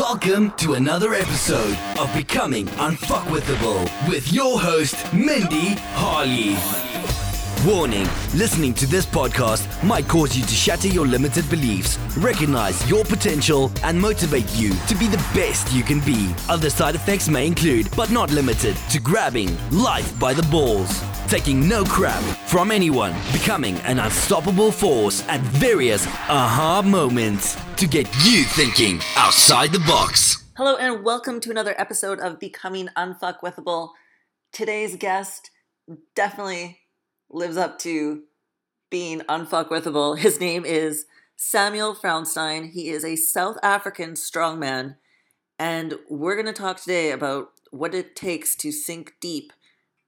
Welcome to another episode of Becoming Unfuckwithable with your host, Mindy Harley. Warning listening to this podcast might cause you to shatter your limited beliefs, recognize your potential, and motivate you to be the best you can be. Other side effects may include, but not limited to, grabbing life by the balls, taking no crap from anyone, becoming an unstoppable force at various aha moments to get you thinking outside the box. Hello and welcome to another episode of Becoming Unfuckwithable. Today's guest definitely lives up to being unfuckwithable. His name is Samuel Frauenstein. He is a South African strongman, and we're going to talk today about what it takes to sink deep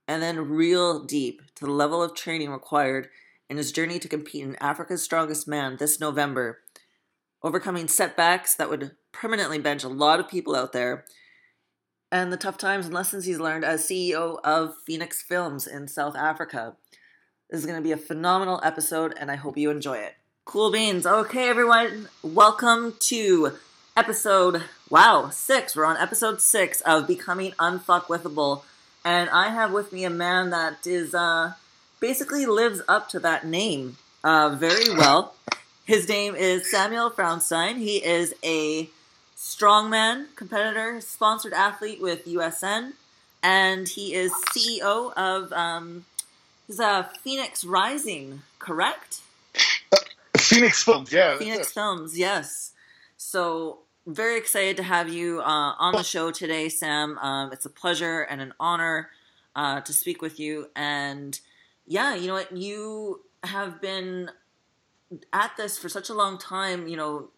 and then real deep to the level of training required in his journey to compete in Africa's Strongest Man this November, overcoming setbacks that would permanently bench a lot of people out there, and the tough times and lessons he's learned as CEO of Phoenix Films in South Africa. This is going to be a phenomenal episode, and I hope you enjoy it. Cool beans. Okay, everyone, welcome to episode, wow, six. We're on episode six of Becoming Unfuckwithable. And I have with me a man that is, uh, basically lives up to that name, uh, very well. His name is Samuel Frauenstein. He is a strongman competitor, sponsored athlete with USN, and he is CEO of um, is uh, Phoenix Rising, correct? Phoenix Films, yeah. Phoenix Films, yes. So very excited to have you uh, on the show today, Sam. Um, it's a pleasure and an honor uh, to speak with you. And yeah, you know what? You have been at this for such a long time. You know,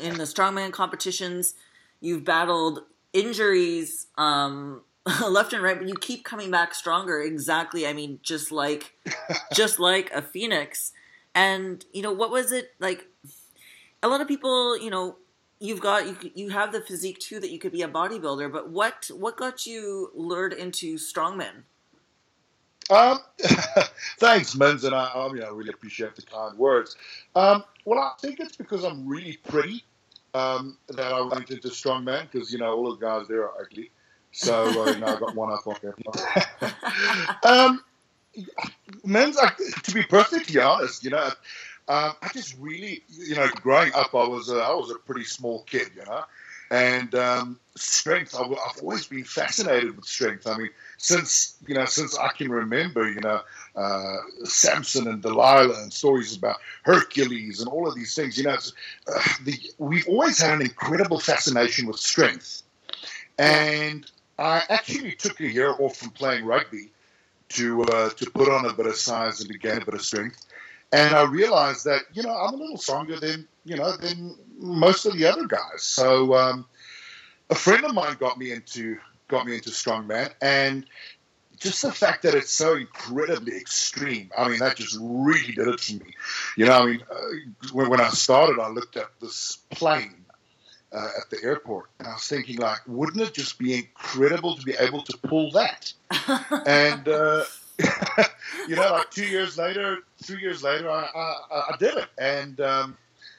in the strongman competitions, you've battled injuries um, left and right, but you keep coming back stronger. Exactly. I mean, just like, just like a phoenix. And you know, what was it like? A lot of people, you know, you've got you you have the physique too that you could be a bodybuilder. But what what got you lured into strongman? Um, thanks, Mins, and I, I, mean, I really appreciate the kind words. Um, well, I think it's because I'm really pretty um, that I went into strongman because you know all the guys there are ugly. So uh, know, I got one up on there. um, Mins, to be perfectly honest, you know, um, I just really, you know, growing up, I was a, I was a pretty small kid, you know, and um, strength. I, have always been fascinated with strength. I mean, since you know, since I can remember, you know, uh, Samson and Delilah and stories about Hercules and all of these things. You know, uh, the, we've always had an incredible fascination with strength, and I actually took a year off from playing rugby to uh, to put on a bit of size and to gain a bit of strength. And I realized that you know I'm a little stronger than you know than most of the other guys. So um, a friend of mine got me into got me into strongman, and just the fact that it's so incredibly extreme. I mean, that just really did it for me. You know, I mean, uh, when, when I started, I looked at this plane uh, at the airport. And I was thinking, like, wouldn't it just be incredible to be able to pull that? and, uh, you know, like two years later, three years later, I, I, I did it. And, um,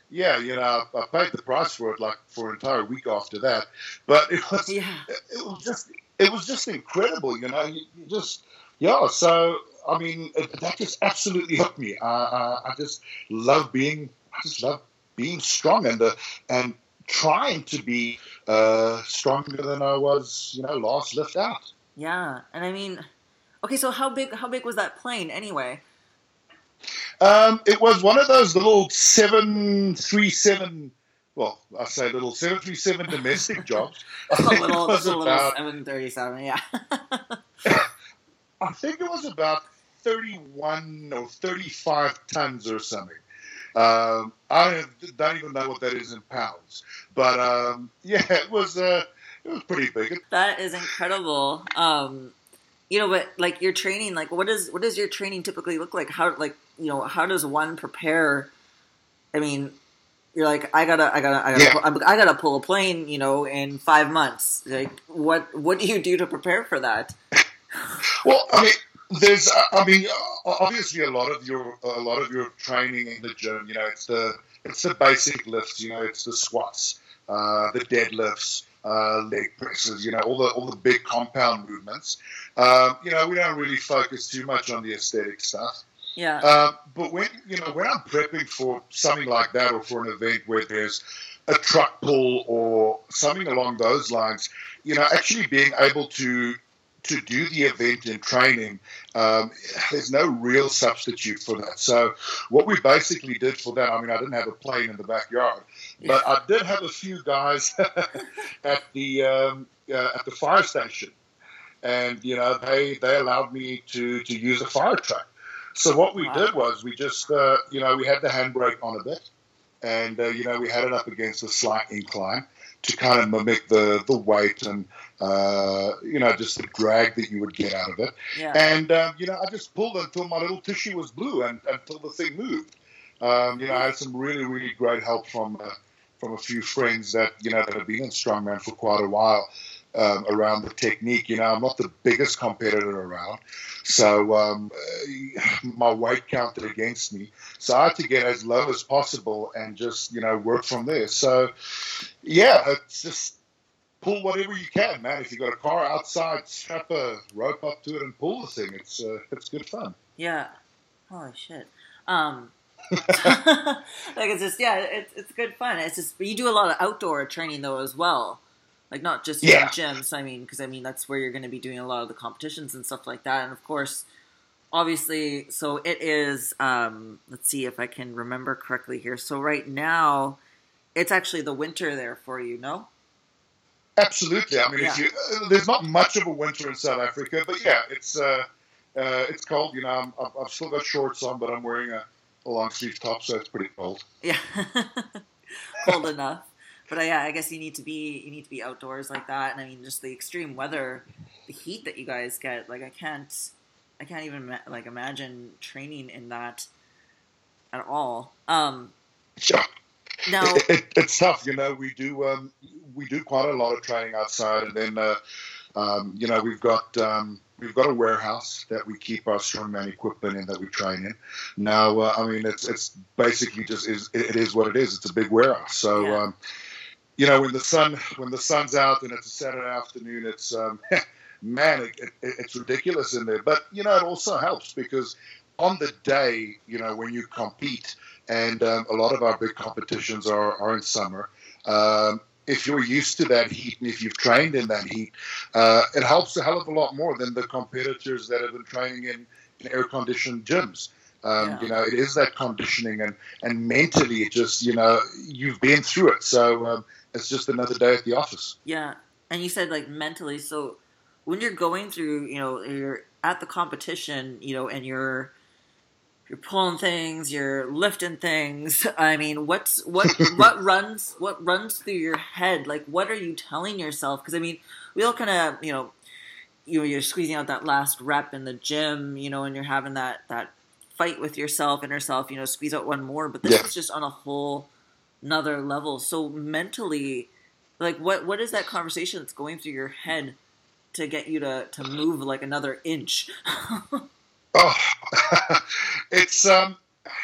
yeah, you know, I, I, paid the price for it, like for an entire week after that. But it was, yeah. it, was just, it was just incredible, you know. You, just, yeah. So, I mean, that just absolutely hooked me. I, I, I just love being, I just love being strong and the, and trying to be uh, stronger than I was, you know, last lift out. Yeah, and I mean, okay, so how big how big was that plane anyway? Um, it was one of those little seven three seven. Well, I say little seven three seven domestic jobs. a little, a little seven thirty seven. Yeah. I think it was about thirty one or thirty five tons or something. Um, I don't even know what that is in pounds, but um, yeah, it was uh, it was pretty big. That is incredible. Um, you know, but like your training, like what does what does your training typically look like? How like you know how does one prepare? I mean, you're like I gotta I gotta I gotta yeah. pull, I gotta pull a plane, you know, in five months. Like what what do you do to prepare for that? well, I mean there's, I mean, obviously a lot of your a lot of your training in the gym, you know, it's the it's the basic lifts, you know, it's the squats, uh, the deadlifts, uh, leg presses, you know, all the all the big compound movements. Um, you know, we don't really focus too much on the aesthetic stuff. Yeah. Um, but when you know when I'm prepping for something like that or for an event where there's a truck pull or something along those lines, you know, actually being able to to do the event and training, um, there's no real substitute for that. So what we basically did for that, I mean, I didn't have a plane in the backyard, but I did have a few guys at the um, uh, at the fire station, and you know they they allowed me to to use a fire truck. So what we wow. did was we just uh, you know we had the handbrake on a bit, and uh, you know we had it up against a slight incline to kind of mimic the the weight and uh, you know just the drag that you would get out of it. Yeah. And um, you know I just pulled until my little tissue was blue and until the thing moved. Um, you know I had some really really great help from uh, from a few friends that you know that have been in strongman for quite a while. Um, around the technique, you know, I'm not the biggest competitor around, so um, my weight counted against me. So I had to get as low as possible and just you know work from there. So yeah, it's just pull whatever you can, man. If you got a car outside, strap a rope up to it and pull the thing. It's uh, it's good fun. Yeah. Holy shit. Um, like it's just yeah, it's it's good fun. It's just you do a lot of outdoor training though as well, like not just yeah. in gyms. I mean, because I mean that's where you're going to be doing a lot of the competitions and stuff like that. And of course, obviously, so it is. Um, let's see if I can remember correctly here. So right now, it's actually the winter there for you, no? Absolutely. I mean, yeah. you, uh, there's not much of a winter in South Africa, but yeah, it's uh, uh, it's cold. You know, I'm, I've still got shorts on, but I'm wearing a, a long sleeve top, so it's pretty cold. Yeah, cold enough. But uh, yeah, I guess you need to be you need to be outdoors like that, and I mean, just the extreme weather, the heat that you guys get. Like, I can't, I can't even like imagine training in that at all. Um, yeah. No, it, it, it's tough. You know, we do um, we do quite a lot of training outside, and then uh, um, you know we've got um, we've got a warehouse that we keep our strongman equipment in that we train in. Now, uh, I mean, it's it's basically just is it is what it is. It's a big warehouse, so. Yeah. Um, you know, when the sun when the sun's out and it's a Saturday afternoon, it's um, man, it, it, it's ridiculous in there. But you know, it also helps because on the day, you know, when you compete, and um, a lot of our big competitions are, are in summer. Um, if you're used to that heat and if you've trained in that heat, uh, it helps a hell of a lot more than the competitors that have been training in, in air conditioned gyms. Um, yeah. You know, it is that conditioning and, and mentally, it just, you know, you've been through it. So um, it's just another day at the office. Yeah. And you said like mentally. So when you're going through, you know, you're at the competition, you know, and you're, you're pulling things, you're lifting things. I mean, what's what what runs what runs through your head? Like, what are you telling yourself? Because I mean, we all kind of you know, you know, you're squeezing out that last rep in the gym, you know, and you're having that that fight with yourself and yourself, you know, squeeze out one more. But this yeah. is just on a whole another level. So mentally, like, what what is that conversation that's going through your head to get you to to move like another inch? Oh, it's um,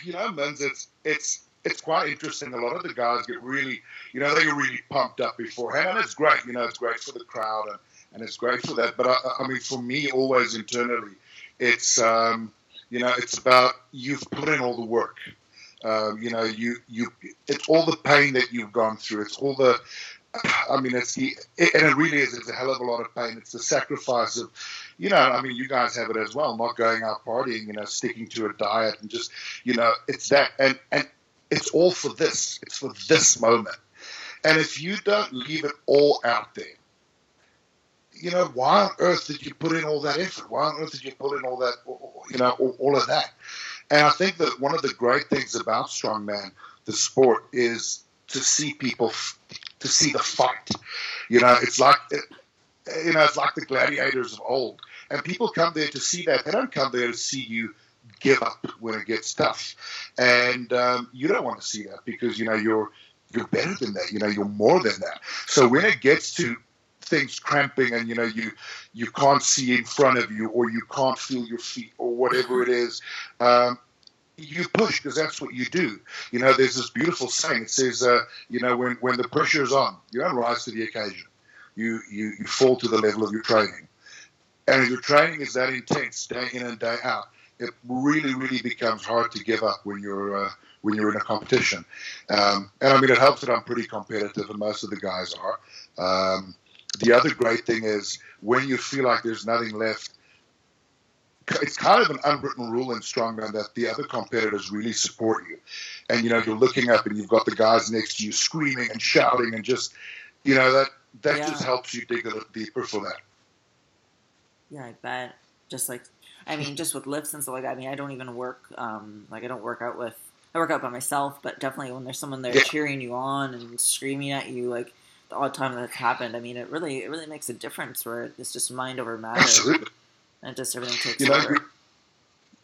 you know, Mins, it's it's it's quite interesting. A lot of the guys get really, you know, they get really pumped up beforehand, and it's great. You know, it's great for the crowd and, and it's great for that. But I, I mean, for me, always internally, it's um, you know, it's about you've put in all the work. Um, you know, you you it's all the pain that you've gone through. It's all the I mean, it's the, and it really is. It's a hell of a lot of pain. It's the sacrifice of, you know, I mean, you guys have it as well. Not going out partying, you know, sticking to a diet and just, you know, it's that, and and it's all for this. It's for this moment. And if you don't leave it all out there, you know, why on earth did you put in all that effort? Why on earth did you put in all that, you know, all, all of that? And I think that one of the great things about strongman, the sport, is to see people to see the fight. You know, it's like you know, it's like the gladiators of old, and people come there to see that. They don't come there to see you give up when it gets tough, and um, you don't want to see that because you know you're you're better than that. You know, you're more than that. So when it gets to things cramping and you know you you can't see in front of you or you can't feel your feet or whatever it is um, you push because that's what you do. You know, there's this beautiful saying. It says, uh, you know, when, when the pressure is on, you don't rise to the occasion. You, you, you fall to the level of your training. And if your training is that intense, day in and day out, it really, really becomes hard to give up when you're uh, when you're in a competition. Um, and I mean, it helps that I'm pretty competitive, and most of the guys are. Um, the other great thing is when you feel like there's nothing left, it's kind of an unwritten rule in strongman that the other competitors really support you. And you know, you're looking up and you've got the guys next to you screaming and shouting and just, you know, that that Yeah. just helps you dig a little deeper for that. Yeah, I bet. Just like, I mean, just with lifts and stuff like that. I mean, I don't even work. Um, like I don't work out with. I work out by myself, but definitely when there's someone there Yeah. cheering you on and screaming at you, like the odd time that's happened. I mean, it really, it really makes a difference. Where it's just mind over matter, Absolutely. and just everything takes You know, over.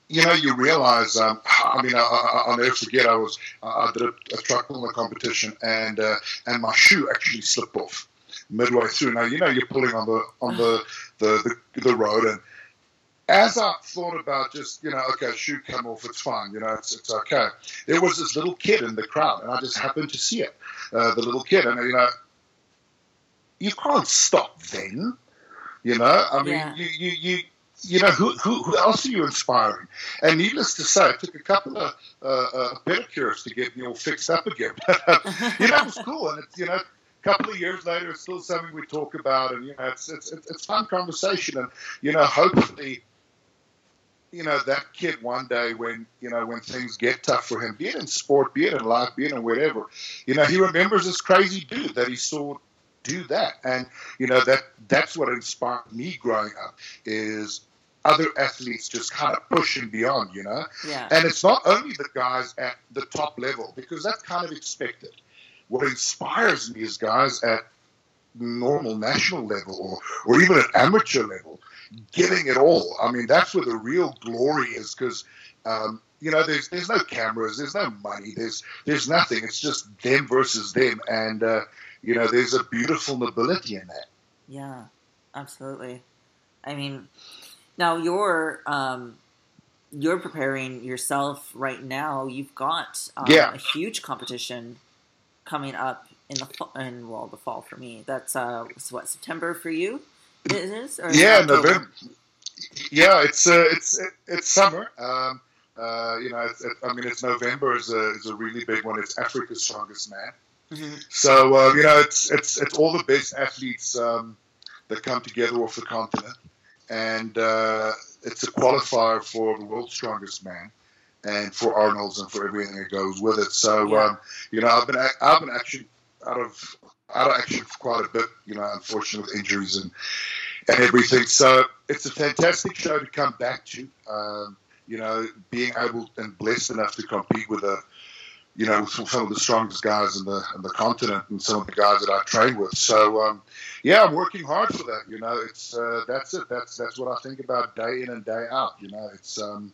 you, know, you realize. Um, I mean, I, I, I'll never forget. I was I did a, a truck pulling the competition, and uh, and my shoe actually slipped off midway through. Now you know you're pulling on the on the the, the, the road, and as I thought about just you know, okay, shoe come off, it's fine, you know, it's it's okay. There was this little kid in the crowd, and I just happened to see it, uh, the little kid, and you know, you can't stop then. You know, I mean, Yeah. you, you, you, you know, who, who, who else are you inspiring? And needless to say, it took a couple of uh, uh, pedicures to get me all fixed up again. you know, it was cool, and it's you know, couple of years later, it's still something we talk about, and you know, it's it's it's, fun conversation, and you know, hopefully. You know that kid one day when you know when things get tough for him, be it in sport, be it in life, be it in whatever, you know he remembers this crazy dude that he saw do that, and you know that that's what inspired me growing up is other athletes just kind of pushing beyond, you know. yeah, And it's not only the guys at the top level because that's kind of expected. What inspires me is guys at normal national level or, or even at amateur level giving it all. I mean, that's where the real glory is because. Um, you know, there's there's no cameras, there's no money, there's there's nothing. It's just them versus them, and uh, you know, there's a beautiful nobility in that. yeah, absolutely. I mean, now you're um, you're preparing yourself right now. You've got um, Yeah. a huge competition coming up in the fall, in well the fall for me. That's uh, what September for you. Is or yeah? November. Yeah, it's uh, it's it's summer. Um, uh, you know, it's, it, I mean, it's November is a is a really big one. It's Africa's strongest man. Mhm. So uh, you know, it's it's it's all the best athletes um, that come together off the continent, and uh, it's a qualifier for the world's strongest man, and for Arnold's and for everything that goes with it. So Yeah. um, you know, I've been I've been actually out of out of action for quite a bit. You know, unfortunately with injuries and and everything. So it's a fantastic show to come back to. Um, you know, being able and blessed enough to compete with a, you know, some of the strongest guys in the in the continent and some of the guys that I train with. So um, yeah, I'm working hard for that. You know, it's uh, that's it. That's that's what I think about day in and day out. You know, it's um,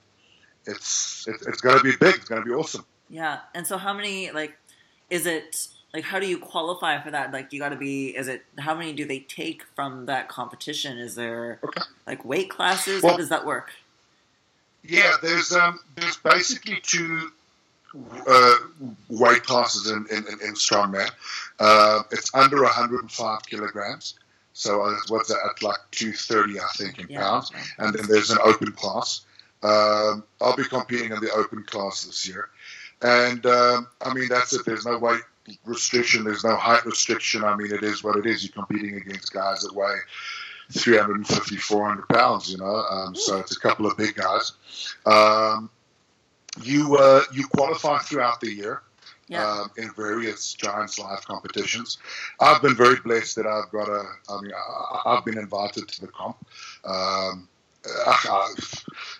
it's it's, it's going to be big. It's going to be awesome. Yeah, and so how many like is it like how do you qualify for that? Like you got to be is it how many do they take from that competition? Is there Okay. like weight classes? Well- how does that work? Yeah, there's um, there's basically two uh, weight classes in in, in, in strongman. Uh, it's under 105 kilograms, so uh, what's that? At like 230, I think, in Yeah. pounds. And then there's an open class. Um, I'll be competing in the open class this year, and um, I mean that's it. There's no weight restriction. There's no height restriction. I mean it is what it is. You're competing against guys that weigh 350, 400 pounds. You know, um, so it's a couple of big guys. Um, you uh, you qualify throughout the year Yeah. um, in various Giants Live competitions. I've been very blessed that I've got a. I mean, I, I've been invited to the comp. Um, I,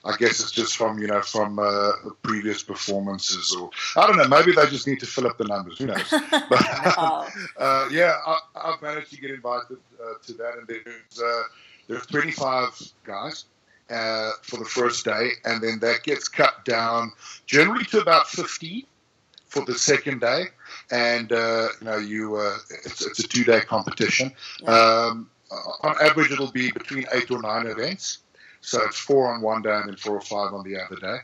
I, guess it's just from you know from uh, previous performances, or I don't know. Maybe they just need to fill up the numbers. Who knows? But uh, yeah, I, I've managed to get invited uh, to that, and there's uh, there's 25 guys uh, for the first day, and then that gets cut down generally to about 50 for the second day, and uh, you know you uh, it's, it's a two day competition. Yeah. Um, on average, it'll be between eight or nine events. So it's four on one day and then four or five on the other day.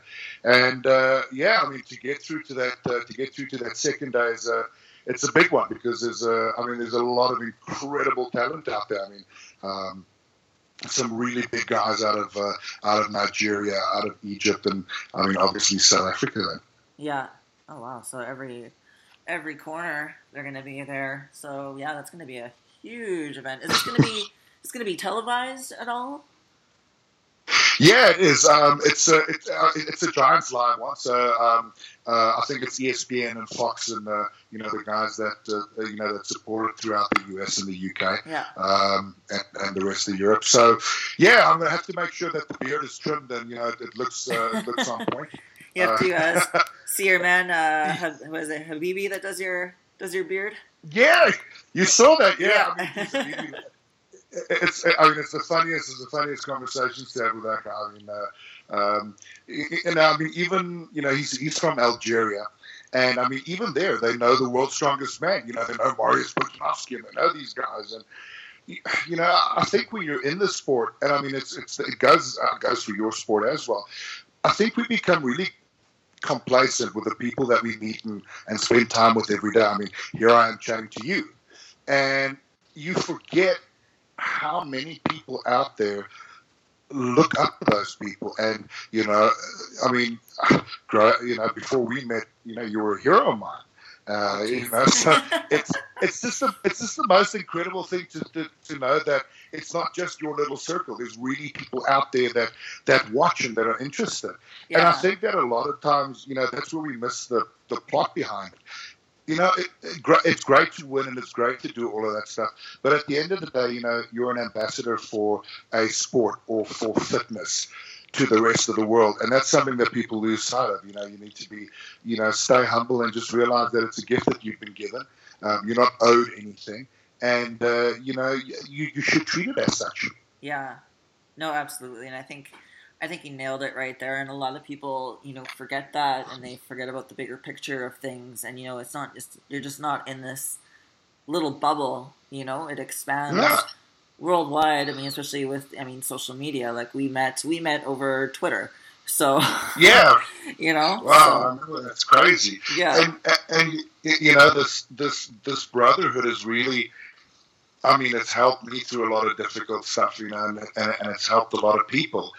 And uh, yeah, I mean to get through to that uh, to get through to that second day is a it's a big one because there's a I mean there's a lot of incredible talent out there. I mean. Um, some really big guys out of uh, out of Nigeria, out of Egypt, and I mean obviously South Africa. Then. Yeah. Oh wow. So every every corner they're going to be there. So yeah, that's going to be a huge event. Is this going to be? It's going to be televised at all? Yeah, it is. Um, it's a it's, uh, it's a Giants live one. So um, uh, I think it's ESPN and Fox and uh, you know the guys that uh, you know that support it throughout the US and the UK Yeah. um, and, and the rest of Europe. So yeah, I'm gonna have to make sure that the beard is trimmed and you know it, it looks uh, it looks on point. You have to uh, see your man. Uh, was it Habibi that does your does your beard? Yeah, you saw that. Yeah, Yeah. I mean, it's. I mean, it's the funniest. It's the funniest conversations to have with that guy. I mean, uh, um, and I mean, even you know, he's he's from Algeria, and I mean, even there, they know the world's strongest man. You know, they know Marius Bukowski, and they know these guys, and you know, I think when you're in the sport, and I mean, it's it's it goes uh, goes for your sport as well. I think we become really complacent with the people that we meet and, and spend time with every day. I mean, here I am chatting to you, and you forget how many people out there look up to those people. And you know, I mean, you know, before we met, you know, you were a hero of mine. Uh, you know, so it's it's just a, it's just the most incredible thing to, to, to know that it's not just your little circle. There's really people out there that that watch and that are interested. And I think that a lot of times, you know, that's where we miss the, the plot behind it. You know, it, it, it's great to win and it's great to do all of that stuff. But at the end of the day, you know, you're an ambassador for a sport or for fitness to the rest of the world. And that's something that people lose sight of. You know, you need to be, you know, stay humble and just realize that it's a gift that you've been given. Um, you're not owed anything. And, uh, you know, you, you should treat it as such. Yeah. No, absolutely. And I think I think he nailed it right there. And a lot of people, you know, forget that and they forget about the bigger picture of things. And you know, it's not just you're just not in this little bubble. You know, it expands worldwide. I mean, especially with I mean social media. Like we met we met over Twitter. So Yeah. you know. Wow. I So, that's crazy. yeah. and and you know this this this brotherhood is really I mean, it's helped me through a lot of difficult stuff, you know, and, and, and it's helped a lot of people.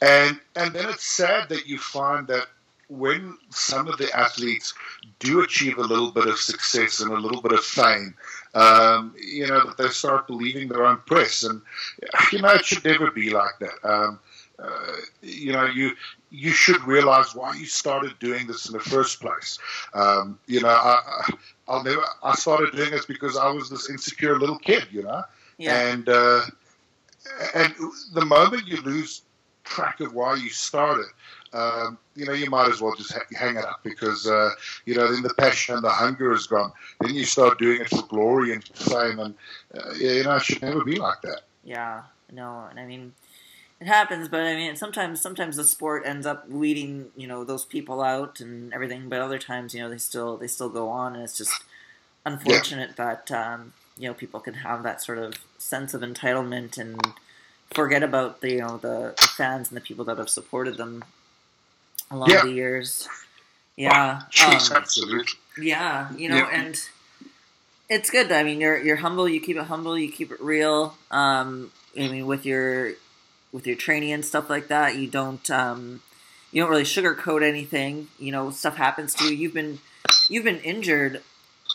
And and then it's sad that you find that when some of the athletes do achieve a little bit of success and a little bit of fame, um, you know, that they start believing their own press, and you know, it should never be like that. Um, uh, you know, you you should realize why you started doing this in the first place. Um, you know, I, I- I'll never. I started doing this because I was this insecure little kid. You know, Yeah. and uh, and the moment you lose track of why you started, um, you know, you might as well just ha- hang it up because uh, you know then the passion and the hunger is gone. Then you start doing it for glory and fame, and uh, yeah, you know, it should never be like that. Yeah, no, and I mean, it happens, but I mean, sometimes sometimes the sport ends up weeding you know those people out and everything, but other times you know they still they still go on, and it's just unfortunate that um, you know people can have that sort of sense of entitlement and forget about the you know the, the fans and the people that have supported them along Yeah. the years. Yeah, Jeez, um, absolutely. yeah, you know, Yeah. and it's good. I mean, you're you're humble. You keep it humble. You keep it real. Um, I mean, with your with your training and stuff like that, you don't um, you don't really sugarcoat anything. You know, stuff happens to you. You've been you've been injured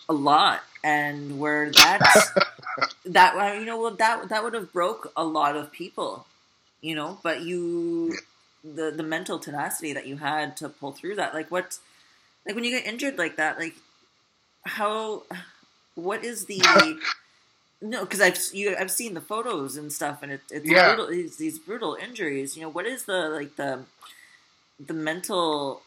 a lot, and where that's that you know well that that would have broke a lot of people. You know, but you the the mental tenacity that you had to pull through that. Like what like when you get injured like that like how what is the no because i've you i've seen the photos and stuff and it, it's Yeah. brutal it's these brutal injuries you know what is the like the the mental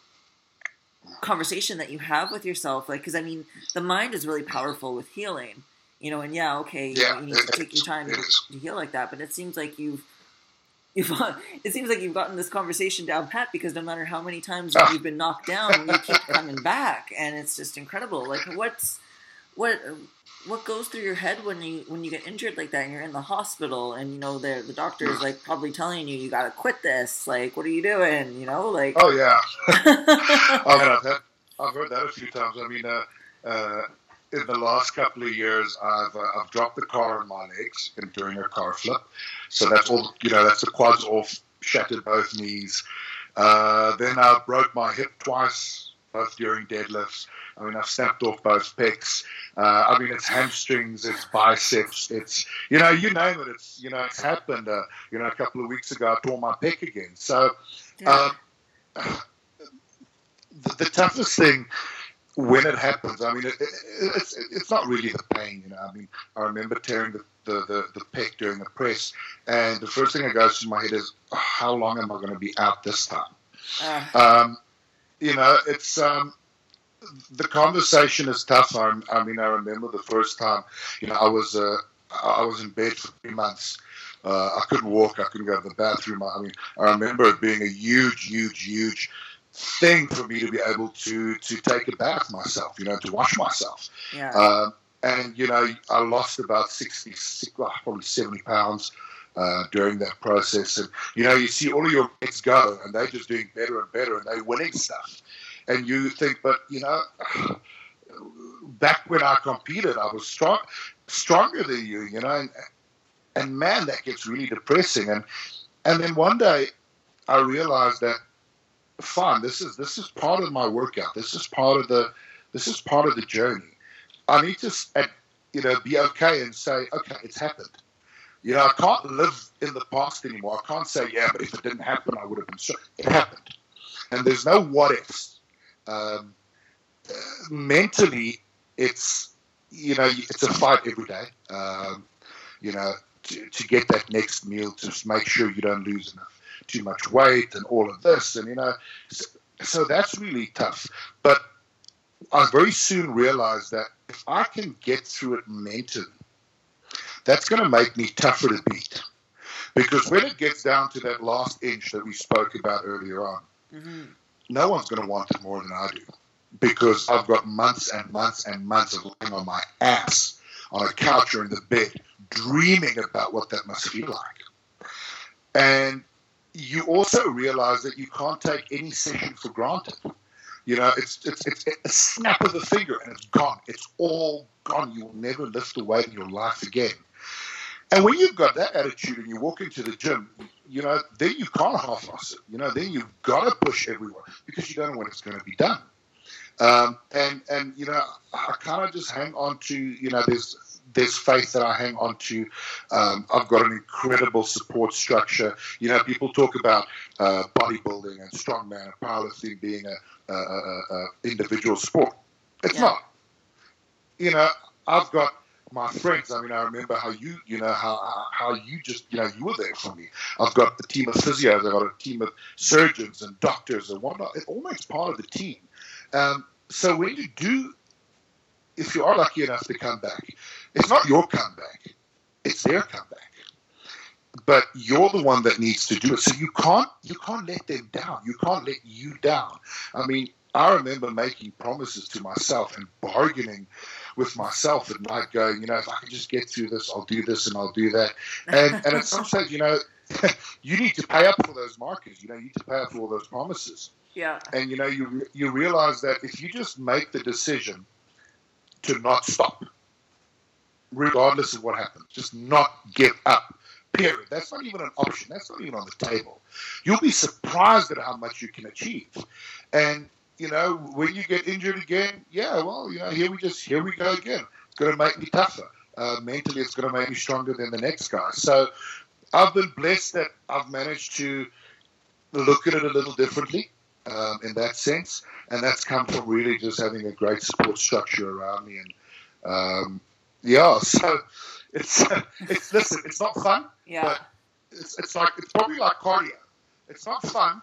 conversation that you have with yourself like because i mean the mind is really powerful with healing you know and yeah okay you, Yeah, know, you need to take your time is. to heal like that but it seems like you've You've, it seems like you've gotten this conversation down pat because no matter how many times Ah. you've been knocked down, you keep coming back, and it's just incredible. Like, what's what what goes through your head when you when you get injured like that and you're in the hospital and you know the the doctor is like probably telling you you got to quit this. Like what are you doing? You know like oh yeah. I've, had, I've heard that a few times. I mean uh, uh, in the last couple of years i've uh, i've dropped the car on my legs and during a car flip. So that's all you know that's the quads off shattered both knees. Uh, then i broke my hip twice both during deadlifts I mean, I've snapped off both pecs. Uh, I mean, it's hamstrings, it's biceps, it's you know, you name it. It's you know, it's happened. Uh, you know, a couple of weeks ago, I tore my pec again. So, um, the, the, toughest thing when it happens, I mean, it, it, it's it's not really the pain. You know, I mean, I remember tearing the the, the, the pec during the press, and the first thing that goes through my head is, oh, how long am I going to be out this time? Uh. Um, you know, it's um, the conversation is tough. I, I, mean, I remember the first time, you know, I was uh, I was in bed for three months. Uh, I couldn't walk. I couldn't go to the bathroom. I mean, I remember it being a huge, huge, huge thing for me to be able to to take a bath myself. You know, to wash myself. Yeah. Um, and you know, I lost about 60, probably seventy pounds. Uh, during that process, and you know, you see all of your mates go, and they're just doing better and better, and they're winning stuff and you think, but you know, back when I competed, I was strong, stronger than you, you know, and, and man, that gets really depressing. And and then one day, I realized that, fine, this is this is part of my workout. This is part of the this is part of the journey. I need to, you know, be okay and say, okay, it's happened. You know, I can't live in the past anymore. I can't say, yeah, but if it didn't happen, I would have been so. It happened. And there's no what ifs um, mentally, it's you know it's a fight every day. Um, you know, to, to get that next meal, to make sure you don't lose enough, too much weight, and all of this, and you know, so, so that's really tough. But I very soon realized that if I can get through it mentally, that's going to make me tougher to beat. Because when it gets down to that last inch that we spoke about earlier on, mm-hmm no one's going to want it more than I do because I've got months and months and months of lying on my ass on a couch or in the bed, dreaming about what that must feel like. And you also realize that you can't take any session for granted. You know, it's, it's, it's a snap of the finger and it's gone. It's all gone. You will never lift a weight in your life again. And when you've got that attitude and you walk into the gym, you know, then you can't half-ass it. You know, then you've got to push everyone because you don't know when it's going to be done. Um, and and you know, I kind of just hang on to you know, there's there's faith that I hang on to. Um, I've got an incredible support structure. You know, people talk about uh, bodybuilding and strongman and powerlifting being a, a, a, a individual sport. It's yeah. not. You know, I've got my friends. I mean, I remember how you, you know, how how you just, you know, you were there for me. I've got a team of physios, I've got a team of surgeons and doctors and whatnot. It all makes part of the team. Um, so when you do, if you are lucky enough to come back, it's not your comeback, it's their comeback. But you're the one that needs to do it. So you can't you can't let them down. You can't let you down. I mean, I remember making promises to myself and bargaining with myself at night, going, you know, if I can just get through this, I'll do this and I'll do that. And and at some stage, you know, you need to pay up for those markers. You know, you need to pay up for all those promises. Yeah. And you know, you you realize that if you just make the decision to not stop, regardless of what happens, just not give up. Period. That's not even an option. That's not even on the table. You'll be surprised at how much you can achieve. And you know, when you get injured again, yeah, well, you know, here we just here we go again. It's going to make me tougher. Uh, mentally, it's going to make me stronger than the next guy. So, I've been blessed that I've managed to look at it a little differently um, in that sense, and that's come from really just having a great support structure around me. And um, yeah, so it's it's listen, it's not fun, yeah. but it's it's like it's probably like cardio. It's not fun,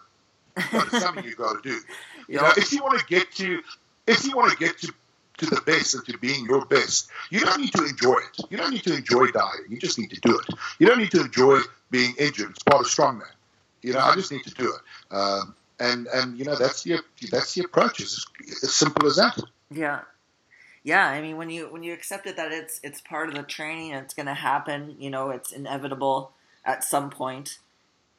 but it's something you've got to do. You know, if you want to get to, if you want to get to to the best and to being your best, you don't need to enjoy it. You don't need to enjoy dying. You just need to do it. You don't need to enjoy being injured. It's part of strongman. You know, I just need to do it. Um, and and you know that's the that's the approach. It's as simple as that. Yeah. yeah, I mean when you when you accept it that it's it's part of the training, it's going to happen. You know, it's inevitable at some point,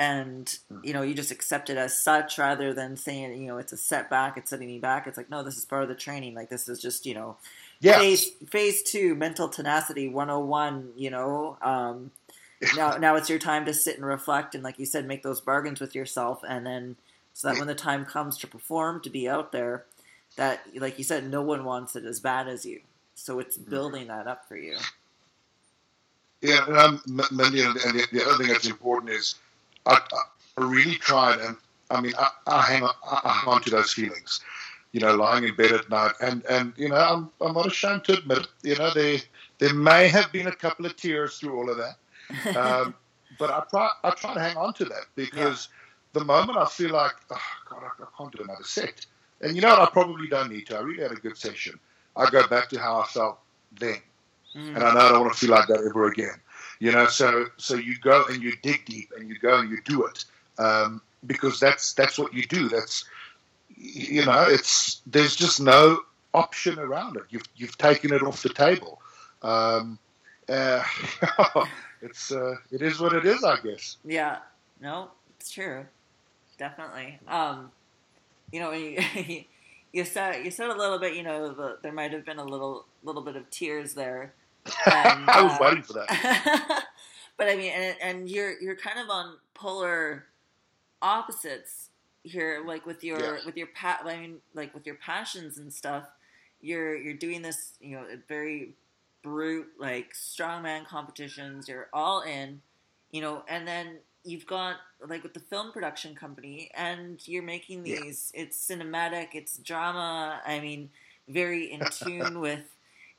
and you know you just accept it as such rather than saying you know it's a setback, it's setting me back. It's like no, this is part of the training. Like this is just you know Yeah. phase phase two mental tenacity 101 you know um now now it's your time to sit and reflect and like you said make those bargains with yourself and then so that when the time comes to perform to be out there that like you said no one wants it as bad as you so it's Mm-hmm. building that up for you Yeah, and M- Mindy, and and the, the other thing that's important is I, I really tried, and I mean, I, I hang on, I, hang on to those feelings. You know, lying in bed at night, and and you know, I'm I'm not ashamed to admit, you know, there there may have been a couple of tears through all of that, um, but I try I try to hang on to that because the moment I feel like, oh God, I, I can't do another set, and you know what, I probably don't need to. I really had a good session. I go back to how I felt then Mhm. and I know I don't want to feel like that ever again. You know, so so you go and you dig deep and you go and you do it um, because that's that's what you do. That's you know, it's there's just no option around it. You've you've taken it off the table. Um, uh, it's uh, it is what it is, I guess. Yeah, no, it's true, definitely. Um, you know, you, you said you said a little bit. You know, the, there might have been a little little bit of tears there. And, I was uh, waiting for that. but I mean, and, and you're you're kind of on polar opposites here, like with your Yeah. with your pa- I mean, like with your passions and stuff. You're you're doing this, you know, very brute like strongman competitions. You're all in, you know, and then you've got like with the film production company, and you're making Yeah. these. It's cinematic. It's drama. I mean, very in tune with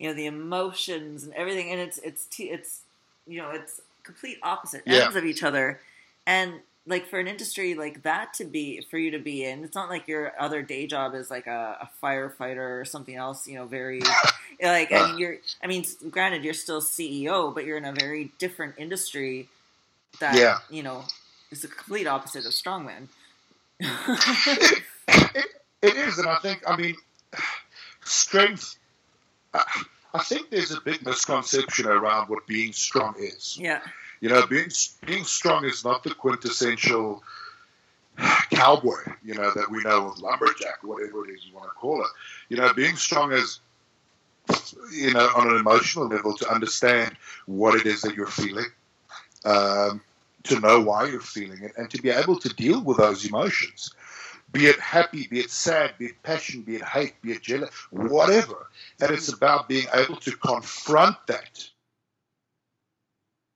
you know the emotions and everything and it's it's it's you know it's complete opposite Yeah. ends of each other and like for an industry like that to be for you to be in it's not like your other day job is like a, a firefighter or something else you know very like i mean you're i mean granted you're still ceo but you're in a very different industry that Yeah. you know is the complete opposite of strongman it, it is, and I think, I mean, strength. I, I think there's a big misconception around what being strong is. yeah You know, being being strong is not the quintessential cowboy. You know that we know of lumberjack, whatever it is you want to call it. You know, being strong is, you know, on an emotional level to understand what it is that you're feeling, um, to know why you're feeling it, and to be able to deal with those emotions. Be it happy, be it sad, be it passion, be it hate, be it jealous, whatever. And it's about being able to confront that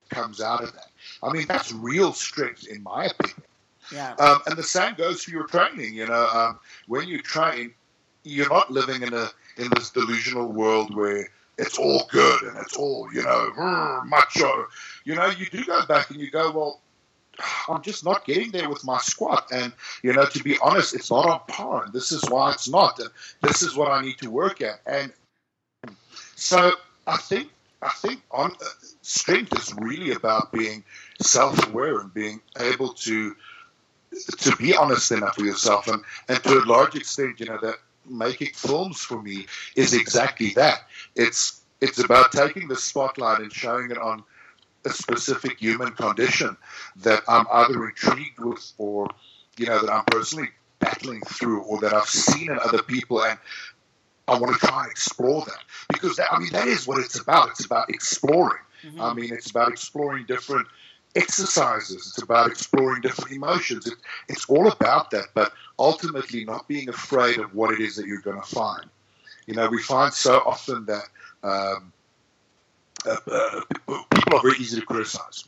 comes out of that. I mean, that's real strength, in my opinion. yeah Um, and the same goes for your training. You know, um, when you train, you're not living in a in this delusional world where it's all good and it's all you know macho. You know, you do go back and you go, well, I'm just not getting there with my squat. And you know, to be honest, it's not on par. And this is why it's not. And this is what I need to work at. And so I think I think on uh, strength is really about being self-aware and being able to to be honest enough with yourself and, and to a large extent you know that making films for me is exactly that it's it's about taking the spotlight and showing it on a specific human condition that I'm either intrigued with or you know that I'm personally battling through or that I've seen in other people and I want to try and explore that because that, I mean that is what it's about it's about exploring Mhm. I mean, it's about exploring different exercises. It's about exploring different emotions. It, it's all about that, but ultimately not being afraid of what it is that you're going to find. You know, we find so often that um, uh, uh, people are very easy to criticize.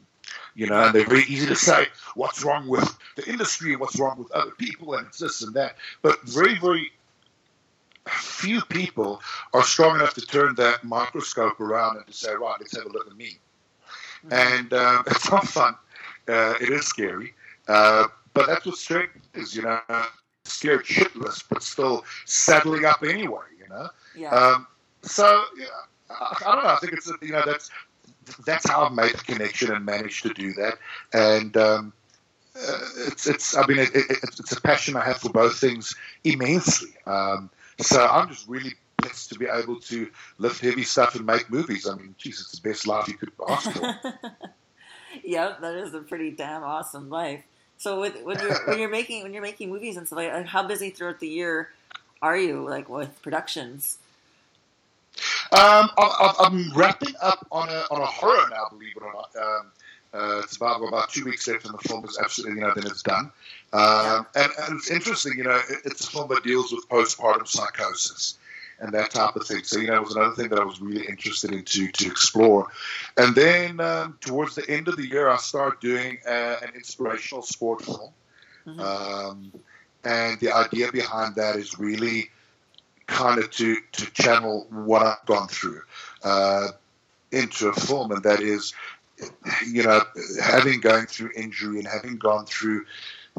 You know, and they're very easy to say what's wrong with the industry and what's wrong with other people, and it's this and that. But very, very few people are strong enough to turn that microscope around and to say, right, let's have a look at me. Mhm. And um, it's not fun. Uh, it is scary. Uh, but that's what strength is, you know, scared shitless, but still saddling up anyway, you know. yeah Um, so, yeah, I, don't know. I think it's, you know, that's that's how I've made the connection and managed to do that. And um, uh, it's, it's, I mean, it, it, it's a passion I have for both things immensely. Um, so I'm just really blessed to be able to lift heavy stuff and make movies. I mean, geez, it's the best life you could ask for. yep, that is a pretty damn awesome life. So with, when you're when you're making when you're making movies and stuff like, how busy throughout the year are you like with productions? Um, I, am wrapping up on a on a horror now, believe it or not. Um, uh, it's about about two weeks left, and the film is absolutely, you know, then it's done. Um, and, and, it's interesting, you know, it, it's a film that deals with postpartum psychosis and that type of thing. So, you know, it was another thing that I was really interested in to, to explore. And then um, towards the end of the year, I started doing uh, an inspirational sport film. Mm-hmm. Um, and the idea behind that is really kind of to, to channel what I've gone through uh, into a film, and that is, you know, having going through injury and having gone through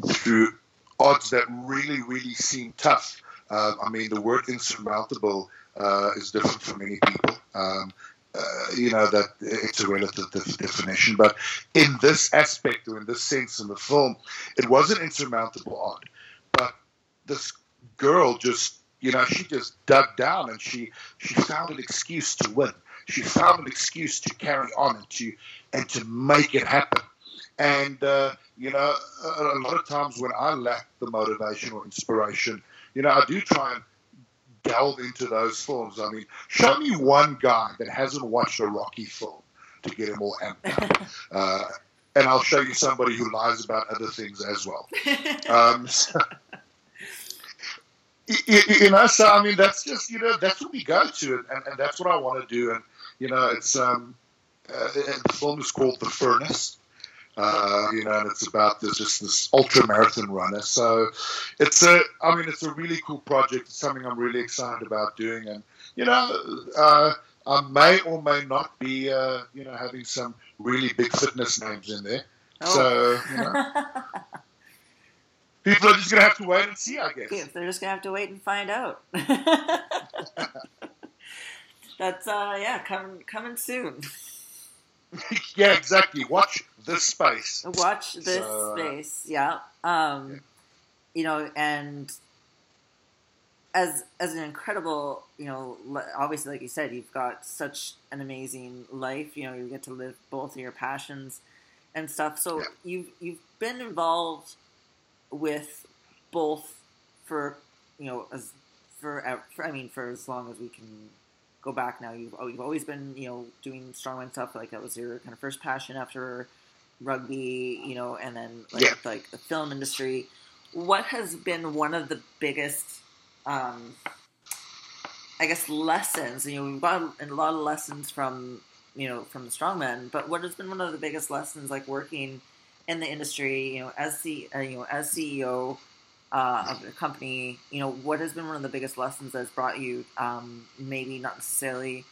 through odds that really, really seem tough. Uh, I mean, the word insurmountable uh, is different for many people. Um, uh, you know that it's a relative definition, but in this aspect or in this sense in the film, it was an insurmountable odd. But this girl just, you know, she just dug down and she she found an excuse to win. She found an excuse to carry on and to and to make it happen. And uh, you know, a, a, lot of times when I lack the motivation or inspiration, you know, I do try and delve into those films. I mean, show me one guy that hasn't watched a Rocky film to get him all amped up. Uh, and I'll show you somebody who lies about other things as well. Um, so, you, you, know, so I mean, that's just you know, that's what we go to, and, and that's what I want to do. And you know, it's um, uh, the film is called The Furnace. Uh, you know, and it's about this just this ultra marathon runner. So it's a, I mean, it's a really cool project. It's something I'm really excited about doing, and you know, uh, I may or may not be, uh, you know, having some really big fitness names in there. Oh. So you know. People are just gonna have to wait and see, I guess. Yeah, they're just gonna have to wait and find out. That's uh, yeah, coming coming soon. yeah, exactly. Watch this space. Watch this so, space. Yeah. Um, yeah. You know, and as as an incredible, you know, obviously, like you said, you've got such an amazing life. You know, you get to live both of your passions and stuff. So yeah. you've you've been involved with both for you know as for, for I mean for as long as we can go back now. You've you've always been you know doing strongman stuff like that was your kind of first passion after rugby, you know, and then like yeah. like the film industry. What has been one of the biggest, um, I guess, lessons? You know, we've got a lot of lessons from you know from the strongman, but what has been one of the biggest lessons like working in the industry? You know, as the uh, you know as CEO uh, of the company, you know, what has been one of the biggest lessons that's brought you, um, maybe not necessarily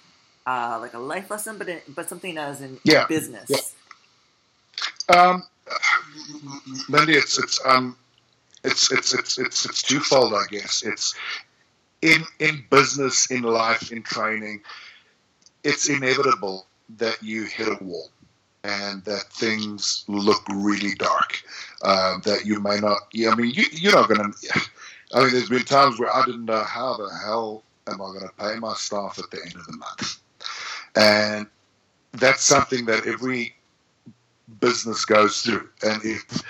uh, like a life lesson, but it, but something that is in yeah. business. Yeah. Um, Mindy, it's it's um, it's it's it's it's it's twofold, I guess. It's in in business, in life, in training. It's inevitable that you hit a wall and that things look really dark. Uh, that you may not. I mean, you, you're not going to. I mean, there's been times where I didn't know how the hell am I going to pay my staff at the end of the month, and that's something that every business goes through, and if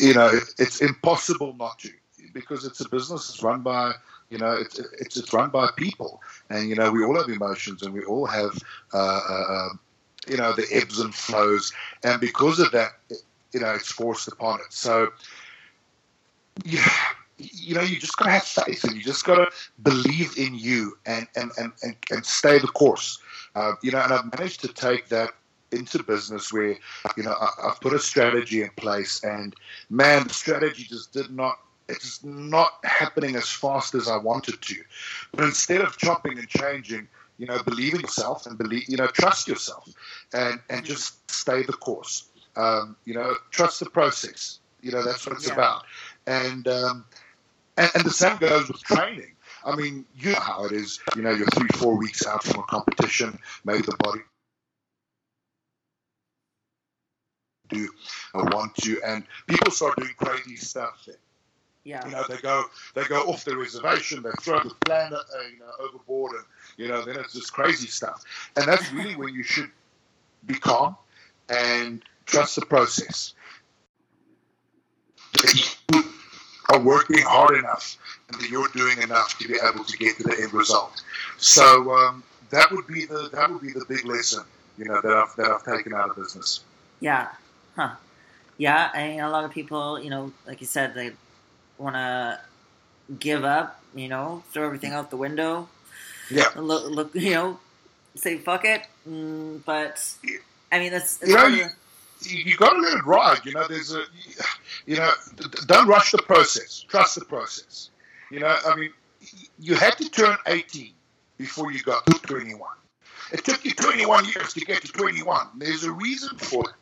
you know, it's impossible not to because it's a business that's run by you know it's it's, it's run by people and you know we all have emotions and we all have uh, uh, um, you know, the ebbs and flows. And because of that, you know, it's forced upon it. So, yeah, you know, you just got to have faith and you just got to believe in you and, and, and, and, and stay the course. Uh, you know, and I've managed to take that into business where, you know, I, have put a strategy in place and man, the strategy just did not it's not happening as fast as I wanted to. But instead of chopping and changing, you know, believe in yourself and believe, you know, trust yourself and, and just stay the course. Um, you know, trust the process. You know, that's what it's yeah. about. And, um, and, and the same goes with training. I mean, you know how it is. You know, you're three, four weeks out from a competition, maybe the body do uh, want to, and people start doing crazy stuff. Yeah. You know, they go they go off the reservation, they throw the planet uh, you know, overboard, and you know, then it's just crazy stuff. And that's really when you should be calm and trust the process. You are working hard enough and that you're doing enough to be able to get to the end result. So um, that would be the that would be the big lesson, you know, that I've that I've taken out of business. Yeah. Huh. Yeah, I mean, a lot of people, you know, like you said, they want to give up, you know, throw everything out the window. Yeah. Look, look you know, say fuck it. Mm, but I mean, that's, you know, you, you got to let it ride. You know, there's a, you know, don't rush the process. Trust the process. You know, I mean, you had to turn 18 before you got to 21. It took you 21 years to get to 21. There's a reason for it.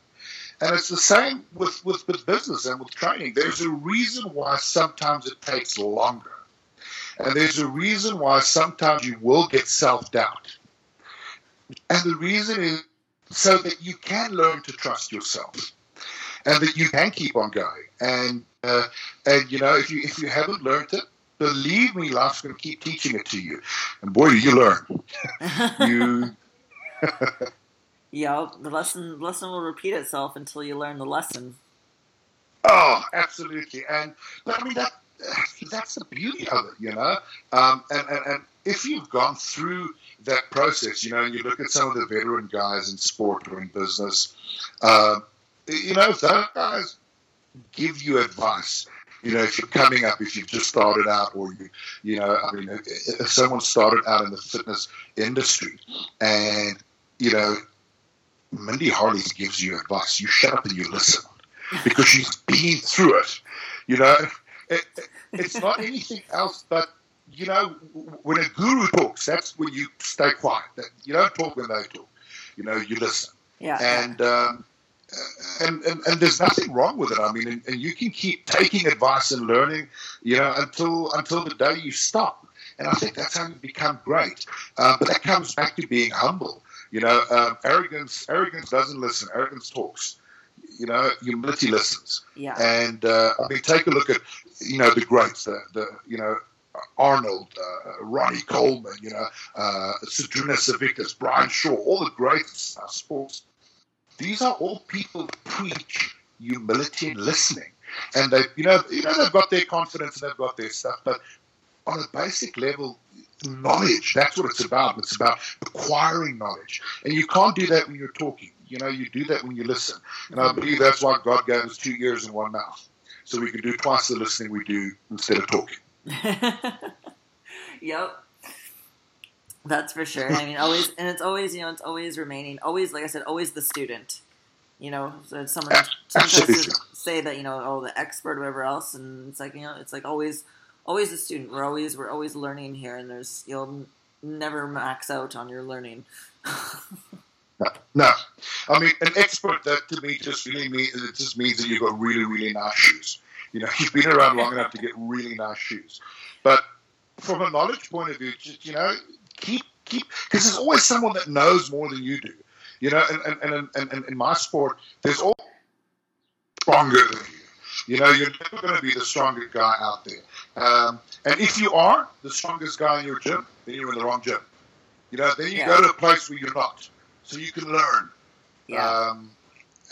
And it's the same with, with, with business and with training. There's a reason why sometimes it takes longer. And there's a reason why sometimes you will get self doubt. And the reason is so that you can learn to trust yourself and that you can keep on going. And, uh, and you know, if you, if you haven't learned it, believe me, life's going to keep teaching it to you. And boy, do you learn. you. yeah, the lesson the lesson will repeat itself until you learn the lesson. Oh, absolutely, and I mean that that's the beauty of it, you know. Um, and, and and if you've gone through that process, you know, and you look at some of the veteran guys in sport or in business, uh, you know, those guys give you advice. You know, if you're coming up, if you've just started out, or you, you know, I mean, if someone started out in the fitness industry, and you know, Mindy Harley gives you advice. You shut up and you listen because she's been through it. You know, it, it's not anything else but you know when a guru talks, that's when you stay quiet. You don't talk when they talk. You know, you listen. Yeah. And um, and, and and there's nothing wrong with it. I mean, and, and you can keep taking advice and learning, you know, until until the day you stop. And I think that's how you become great. Uh, but that comes back to being humble. You know, um, arrogance arrogance doesn't listen. Arrogance talks. You know, humility listens. Yeah. And uh, I mean, take a look at you know the greats. The the you know Arnold, uh, Ronnie Coleman. You know, uh, Zydrunas Savickas, Brian Shaw. All the greats uh, sports. These are all people who preach humility and listening. And they, you know, you know, they've got their confidence and they've got their stuff, but on a basic level, knowledge. That's what it's about. It's about acquiring knowledge. And you can't do that when you're talking. You know, you do that when you listen. And I believe that's why God gave us two ears and one mouth. So we can do twice the listening we do instead of talking. yep. That's for sure. I mean, always, and it's always, you know, it's always remaining, always, like I said, always the student. You know, so someone, to say that, you know, oh, the expert whatever else, and it's like, you know, it's like always, always a student. We're always we're always learning here, and there's you'll never max out on your learning. no, no, I mean an expert. That to me just really means it just means that you've got really really nice shoes. You know, you've been around long enough to get really nice shoes. But from a knowledge point of view, just you know, keep keep because there's always someone that knows more than you do. You know, and and and, and in my sport, there's all stronger than you. You know, you're never going to be the strongest guy out there. Um, and if you are the strongest guy in your gym, then you're in the wrong gym. You know, then you yeah. go to a place where you're not, so you can learn. Yeah. Um,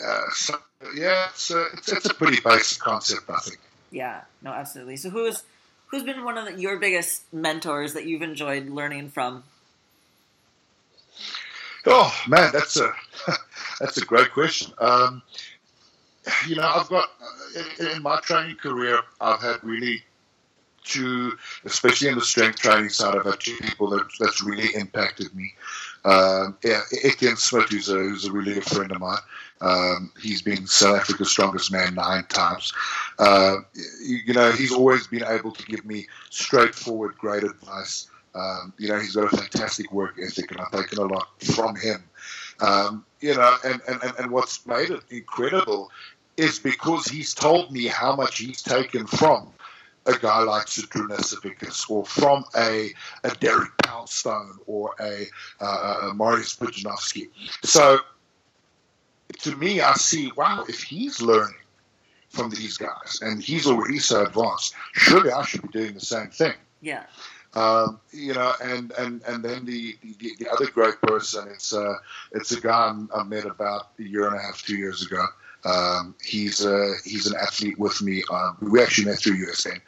uh, so, yeah, it's a, it's, it's a pretty basic concept, I think. Yeah, no, absolutely. So who's who's been one of the, your biggest mentors that you've enjoyed learning from? Oh man, that's a that's a great question. Um, you know, I've got in, in, my training career, I've had really two, especially in the strength training side, I've had two people that that's really impacted me. Um, yeah, Etienne Smit, who's a, who's a really good friend of mine. Um, he's been South Africa's strongest man nine times. Uh, you, you, know, he's always been able to give me straightforward, great advice. Um, you know, he's got a fantastic work ethic, and I've taken a lot from him. Um, you know, and, and, and what's made it incredible is because he's told me how much he's taken from a guy like Savickas or from a, a Derek Poundstone or a, uh, a Marius Pudzianowski. So to me, I see, wow, if he's learning from these guys, and he's already so advanced. Surely I should be doing the same thing. Yeah. Um, you know, and, and, and then the, the, the other great person, it's uh, it's a guy I met about a year and a half, two years ago. Um, he's uh, he's an athlete with me. Um, we actually met through USN,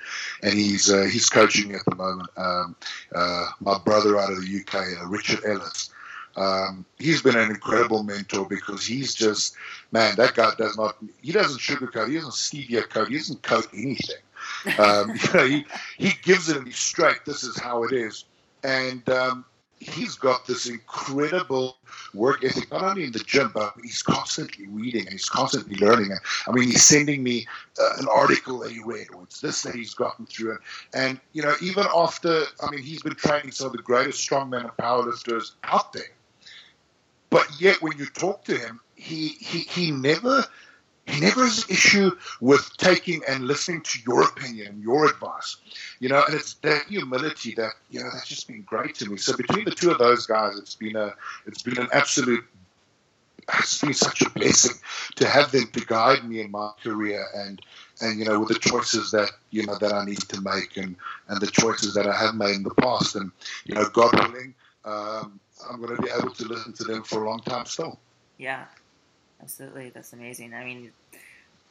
and he's uh, he's coaching at the moment. Um, uh, my brother out of the UK, uh, Richard Ellis. Um, he's been an incredible mentor because he's just man. That guy does not. He doesn't sugarcoat. He doesn't stevia coat. He doesn't coat anything. Um, you know, he he gives it and he's straight. This is how it is, and um, he's got this incredible work ethic, not only in the gym, but he's constantly reading and he's constantly learning. I mean, he's sending me uh, an article that he read, or it's this that he's gotten through. And, and, you know, even after, I mean, he's been training some of the greatest strongmen and powerlifters out there. But yet, when you talk to him, he, he, he never he never has an issue with taking and listening to your opinion, your advice. You know, and it's that humility that you know that's just been great to me. So between the two of those guys, it's been a it's been an absolute it's been such a blessing to have them to guide me in my career and and you know with the choices that you know that I need to make and and the choices that I have made in the past and you know God willing um, I'm going to be able to listen to them for a long time still. Yeah, absolutely. That's amazing. I mean,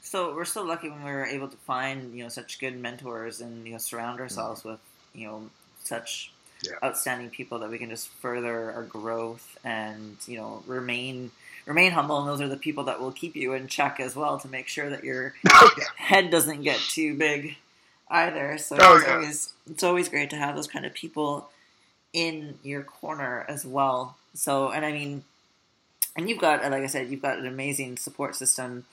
so we're so lucky when we were able to find you know such good mentors and you know surround ourselves mm-hmm. with you know such yeah. outstanding people that we can just further our growth and you know remain remain humble and those are the people that will keep you in check as well to make sure that your oh, yeah. head doesn't get too big either so oh, it's yeah. always it's always great to have those kind of people in your corner as well so and i mean and you've got like i said you've got an amazing support system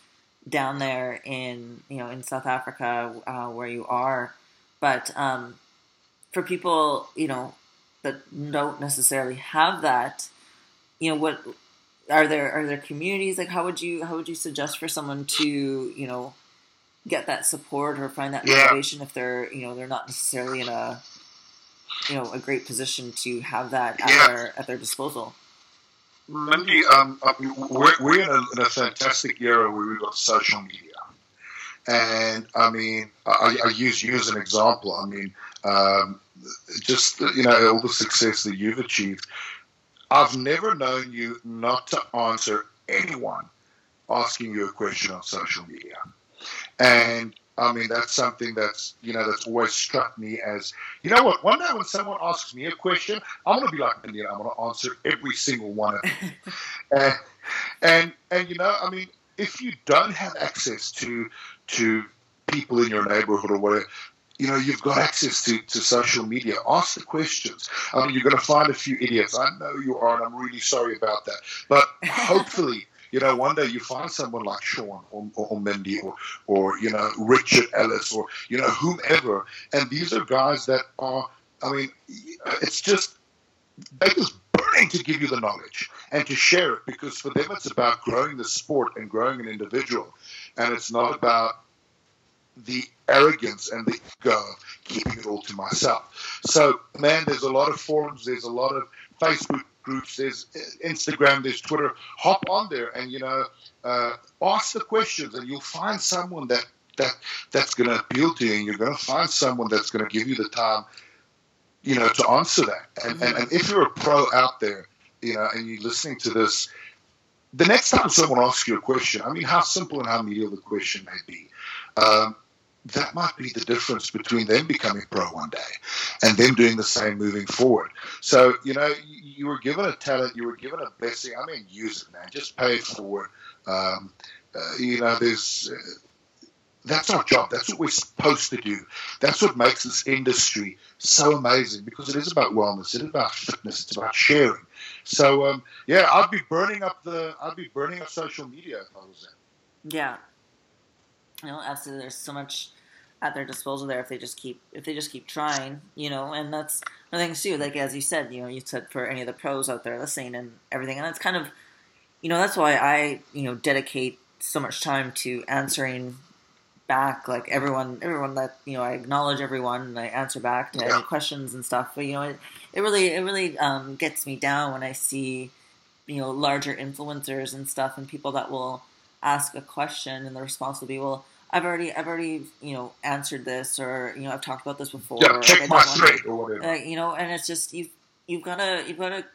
down there in you know in South Africa uh, where you are, but um, for people you know that don't necessarily have that, you know what are there are there communities like how would you how would you suggest for someone to you know get that support or find that motivation yeah. if they're you know they're not necessarily in a you know a great position to have that at yeah. their at their disposal. Mindy, um, uh, we're, we're in, a, in, a, fantastic era where we've got social media. And I mean, I, I use you as an example. I mean, um, just, you know, all the success that you've achieved. I've never known you not to answer anyone asking you a question on social media. And I mean, that's something that's you know that's always struck me as you know what. One day when someone asks me a question, I'm going to be like, you know, I'm going to answer every single one of them. and, and and you know, I mean, if you don't have access to to people in your neighborhood or whatever, you know, you've got access to, to social media. Ask the questions. I mean, you're going to find a few idiots. I know you are, and I'm really sorry about that. But hopefully you know, one day you find someone like Sean or, or Mindy or, or, you know, Richard Ellis or, you know, whomever. And these are guys that are, I mean, it's just, they're just burning to give you the knowledge and to share it because for them it's about growing the sport and growing an individual. And it's not about the arrogance and the ego of keeping it all to myself. So, man, there's a lot of forums, there's a lot of Facebook groups, there's Instagram, there's Twitter. Hop on there and you know uh, ask the questions, and you'll find someone that that that's going to appeal to you, and you're going to find someone that's going to give you the time, you know, to answer that. And, and and if you're a pro out there, you know, and you're listening to this. The next time someone asks you a question, I mean, how simple and how medial the question may be, um, that might be the difference between them becoming pro one day and them doing the same moving forward. So, you know, you were given a talent, you were given a blessing. I mean, use it, man. Just pay it forward. Um, uh, you know, there's. Uh, that's our job. That's what we're supposed to do. That's what makes this industry so amazing because it is about wellness. It is about fitness. It's about sharing. So um, yeah, I'd be burning up the. I'd be burning up social media if I was there. Yeah. Know, absolutely. There's so much at their disposal there if they just keep if they just keep trying, you know, and that's the thing too. Like as you said, you know, you said for any of the pros out there listening and everything, and that's kind of, you know, that's why I you know dedicate so much time to answering back like everyone everyone that you know I acknowledge everyone and I answer back to any questions and stuff. But you know, it, it really it really um, gets me down when I see you know larger influencers and stuff and people that will ask a question and the response will be well I've already, I've already, you know, answered this, or you know, I've talked about this before. Yeah, check my thread or whatever. uh, you know, and it's just you've you've gotta you've gotta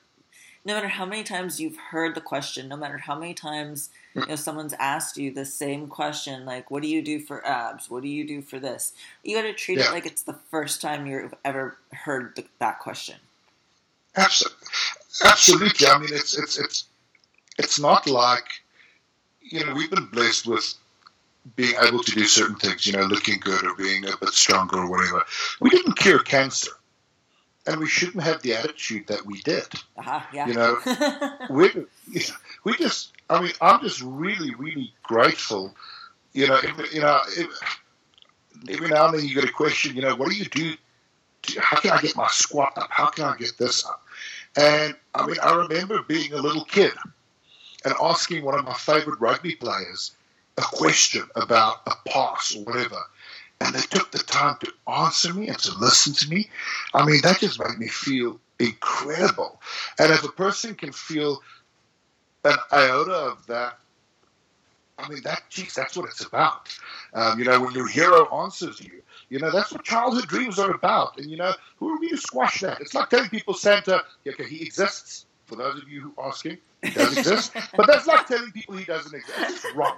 no matter how many times you've heard the question, no matter how many times you know someone's asked you the same question, like what do you do for abs? What do you do for this? You gotta treat Yeah. it like it's the first time you've ever heard the, that question. Absolutely, absolutely. I mean, it's it's it's it's not like you know we've been blessed with being able to do certain things. You know, looking good or being a bit stronger or whatever. We didn't cure cancer, and we shouldn't have the attitude that we did. Aha, yeah. You know, we we just. I mean, I'm just really, really grateful. You know, if, you know, if, every now and then you get a question. You know, what do you do? to- How can I get my squat up? How can I get this up? And I mean, I remember being a little kid and asking one of my favorite rugby players a question about a pass or whatever. And they took the time to answer me and to listen to me. I mean, that just made me feel incredible. And if a person can feel an iota of that, I mean, that, geez, that's what it's about. Um, you know, when your hero answers you, you know, that's what childhood dreams are about. And, you know, who are we to squash that? It's like telling people Santa, okay, he exists. For those of you who are asking, he does exist. but that's like telling people he doesn't exist. It's wrong.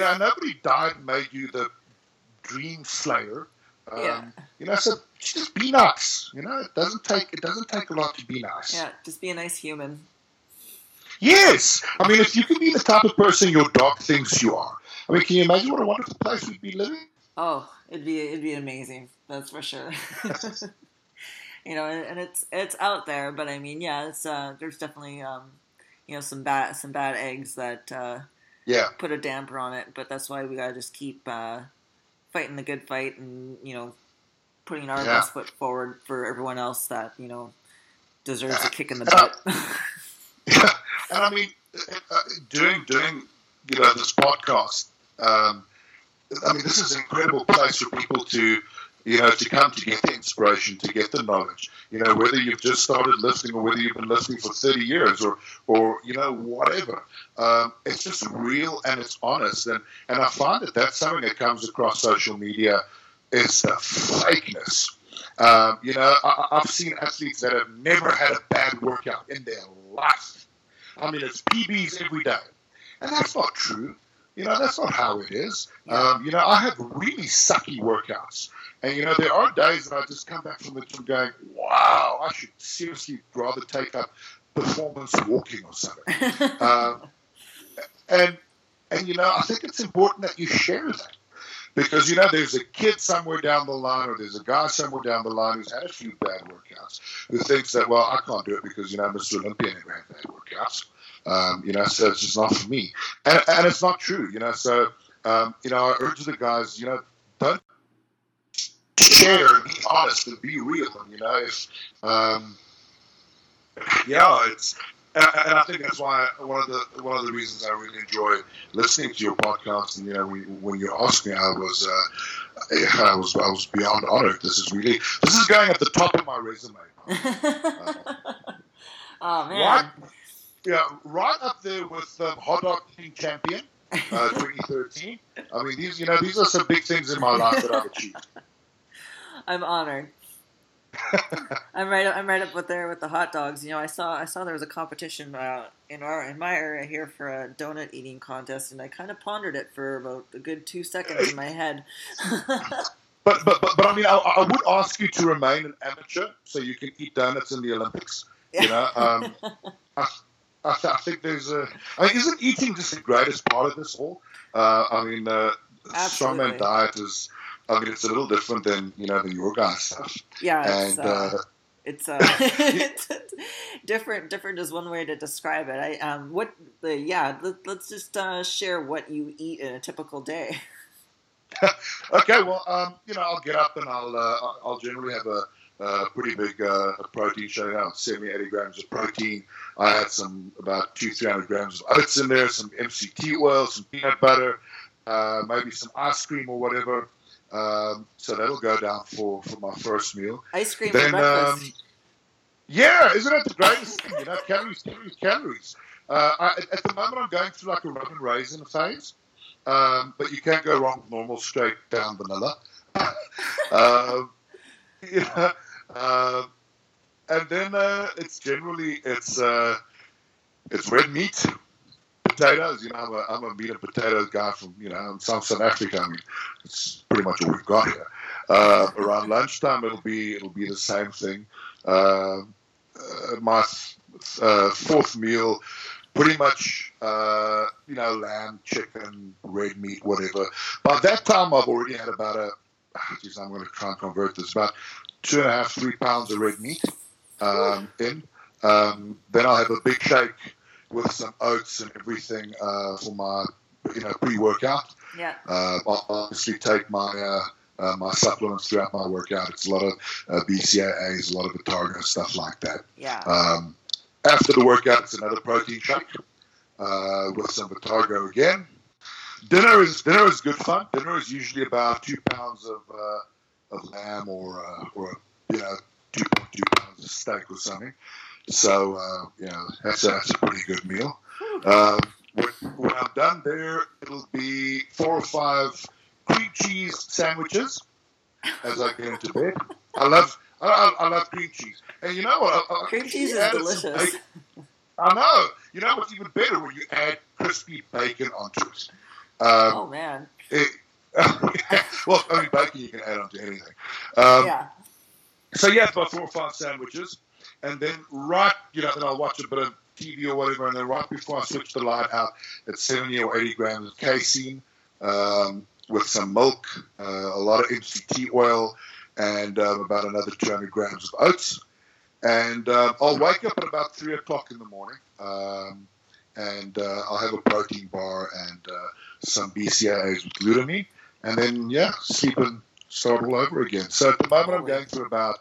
Know, nobody died and made you the dream slayer. Um, Yeah. You know, so just be nice. You know, it doesn't take it doesn't take a lot to be nice. yeah, just be a nice human. Yes. I mean, if you can be the type of person your dog thinks you are. I mean, can you imagine what a wonderful place we'd be living? Oh, it'd be it'd be amazing. That's for sure. you know, and, and it's it's out there, but I mean, yeah, it's uh, there's definitely um, you know some bad some bad eggs that uh, Yeah. put a damper on it. But that's why we gotta just keep uh, fighting the good fight, and you know, putting our Yeah. best foot forward for everyone else that you know deserves a kick in the butt. Yeah, and I mean, uh, doing doing you know this podcast. Um, I mean, this is an incredible place for people to you know to come to get the inspiration, to get the knowledge. You know, whether you've just started listening or whether you've been listening for thirty years or or you know whatever. Um, it's just real and it's honest, and and I find that that's something that comes across social media. Is the fakeness. Um, you know, I, I've seen athletes that have never had a bad workout in their life. I mean, it's PBs every day. And that's not true. You know, that's not how it is. Um, you know, I have really sucky workouts. And, you know, there are days that I just come back from the gym going, wow, I should seriously rather take up performance walking or something. Um, and, and, you know, I think it's important that you share that. Because, you know, there's a kid somewhere down the line or there's a guy somewhere down the line who's had a few bad workouts who thinks that, well, I can't do it because, you know, Mr. Olympia never had bad workouts. Um, you know, so it's just not for me. And, and it's not true, you know. So, um, you know, I urge the guys, you know, don't share, be honest, and be real. And, you know, if, um, yeah, it's, and, and I think that's why one of the one of the reasons I really enjoy listening to your podcast. And you know, when, when you asked me, I was uh, I was I was beyond honored. This is really this is going at the top of my resume. oh man. Right, yeah, right up there with um, hot dog king champion, uh, 2013. I mean, these you know these are some big things in my life that I've achieved. I'm honored. I'm right. I'm right up with there with the hot dogs. You know, I saw I saw there was a competition uh, in our in my area here for a donut eating contest, and I kind of pondered it for about a good two seconds in my head. But but but, but I mean, I, I would ask you to remain an amateur so you can eat donuts in the Olympics. You know, um, I, I, th- I think there's a. I mean, isn't eating just the greatest part of this all? Uh, I mean, uh, strongman diet is. I mean, it's a little different than you know the your guys' stuff. yeah, it's, And uh, uh, it's, uh, different. Different is one way to describe it. I um, what the yeah. Let, let's just uh, share what you eat in a typical day. okay, well, um, you know, I'll get up and I'll uh, I'll- I'll generally have a. Uh, pretty big uh, protein shake out, 70, 80 grams of protein. I had some about two, 300 grams of oats in there, some MCT oil, some peanut butter, uh, maybe some ice cream or whatever. Um, so that'll go down for, for my first meal. Ice cream for Then, breakfast. um, yeah, isn't it the greatest thing? You know, calories, calories, calories. Uh, I, at- the moment, I'm going through like a rum and raisin phase. um, but you can't go wrong with normal straight down vanilla. um, yeah, uh, and then uh, it's generally it's uh, it's red meat, potatoes. You know, I'm a, I'm a meat and potatoes guy from you know South South Africa. I mean, it's pretty much what we've got here. Uh, around lunchtime, it'll be it'll be the same thing. Uh, uh, my uh, fourth meal, pretty much you know lamb, chicken, red meat, whatever. By that time, I've already had about a. Geez, I'm going to try and convert this. About two and a half, three pounds of red meat um, in. Um, then I'll have a big shake with some oats and everything uh, for my you know pre-workout. Yeah. Uh, I'll obviously take my uh, uh, my supplements throughout my workout. It's a lot of uh, BCAAs, a lot of Vitargo, stuff like that. Yeah. Um, after the workout, it's another protein shake uh, with some Vitargo again. Dinner is dinner is good fun. Dinner is usually about two pounds of, uh, of lamb or uh, or you know two point two pounds of steak or something. So uh, you know that's a, that's a pretty good meal. Um, when, when I'm done there, it'll be four or five cream cheese sandwiches as I get into bed. I love I, I, I love cream cheese, and you know what? I, I Cream cheese is delicious. I know. You know what's even better when you add crispy bacon onto it. Um, Oh man. it well, I mean, bacon you can add on to anything. Um, yeah. so yeah, about four or five sandwiches, and then right, you know, then I'll watch a bit of TV or whatever, and then right before I switch the light out, it's seventy or eighty grams of casein um, with some milk, uh, a lot of MCT oil, and um, about another two hundred grams of oats. And um, I'll wake up at about three o'clock in the morning, um, and uh, I'll have a protein bar and uh, some BCAAs with glutamine, and then yeah, sleep and start all over again. So at the moment, I'm going through about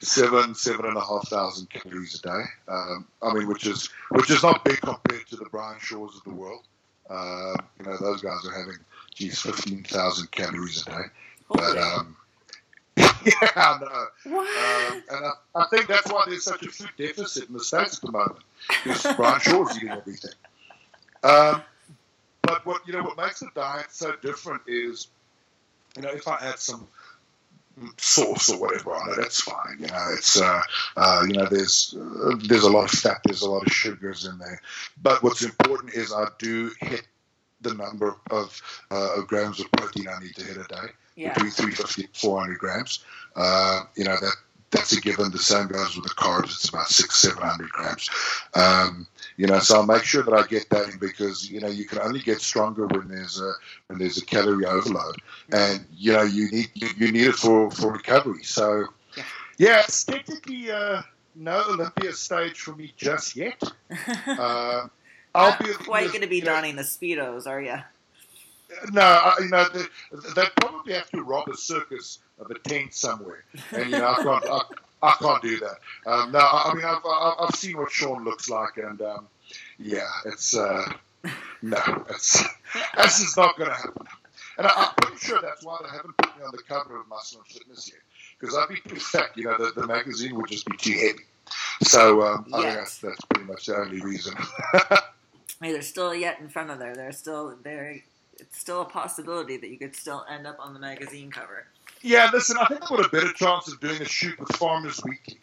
seven, seven and a half thousand calories a day. Um, I mean, which is which is not big compared to the Brian Shaws of the world. Um, you know, those guys are having geez, fifteen thousand calories a day. But um, yeah, I know. what? Um, and I, I think that's why there's such a food deficit in the States at the moment. Because Brian Shaw's eating everything. Um, but what you know what makes the diet so different is, you know, if I add some sauce or whatever on it, that's fine. You know, it's uh, uh, you know, there's uh, there's a lot of fat, there's a lot of sugars in there. But what's important is I do hit the number of, uh, of grams of protein I need to hit a day yeah. between 350 and 400 grams. Uh, you know, that that's a given. The same goes with the carbs. It's about six, 700 grams. Um, you know, so I'll make sure that I get that in because, you know, you can only get stronger when there's a, when there's a calorie overload and, you know, you need, you, you need it for, for recovery. So Yeah. yeah, it's technically, uh, no Olympia stage for me just yet. Uh, I'll Not be quite going to be you know, donning the speedos, are you? no, I, you know, they, they probably have to rob a circus of a tent somewhere, and you know, I can't, I, I can't do that. Um, no, I, I mean, I've, I've I've seen what Sean looks like, and um, yeah, it's uh, no, it's this is not going to happen. And I, I'm pretty sure that's why they haven't put me on the cover of Muscle and Fitness yet, because I'd be too fat. You know, the, the magazine would just be too heavy. So um, I think Yes. that's, that's pretty much the only reason. Hey, there's still yet in front of there. There's still there. It's still a possibility that you could still end up on the magazine cover. Yeah, listen, I think I've got a better chance of doing a shoot with Farmers Weekly.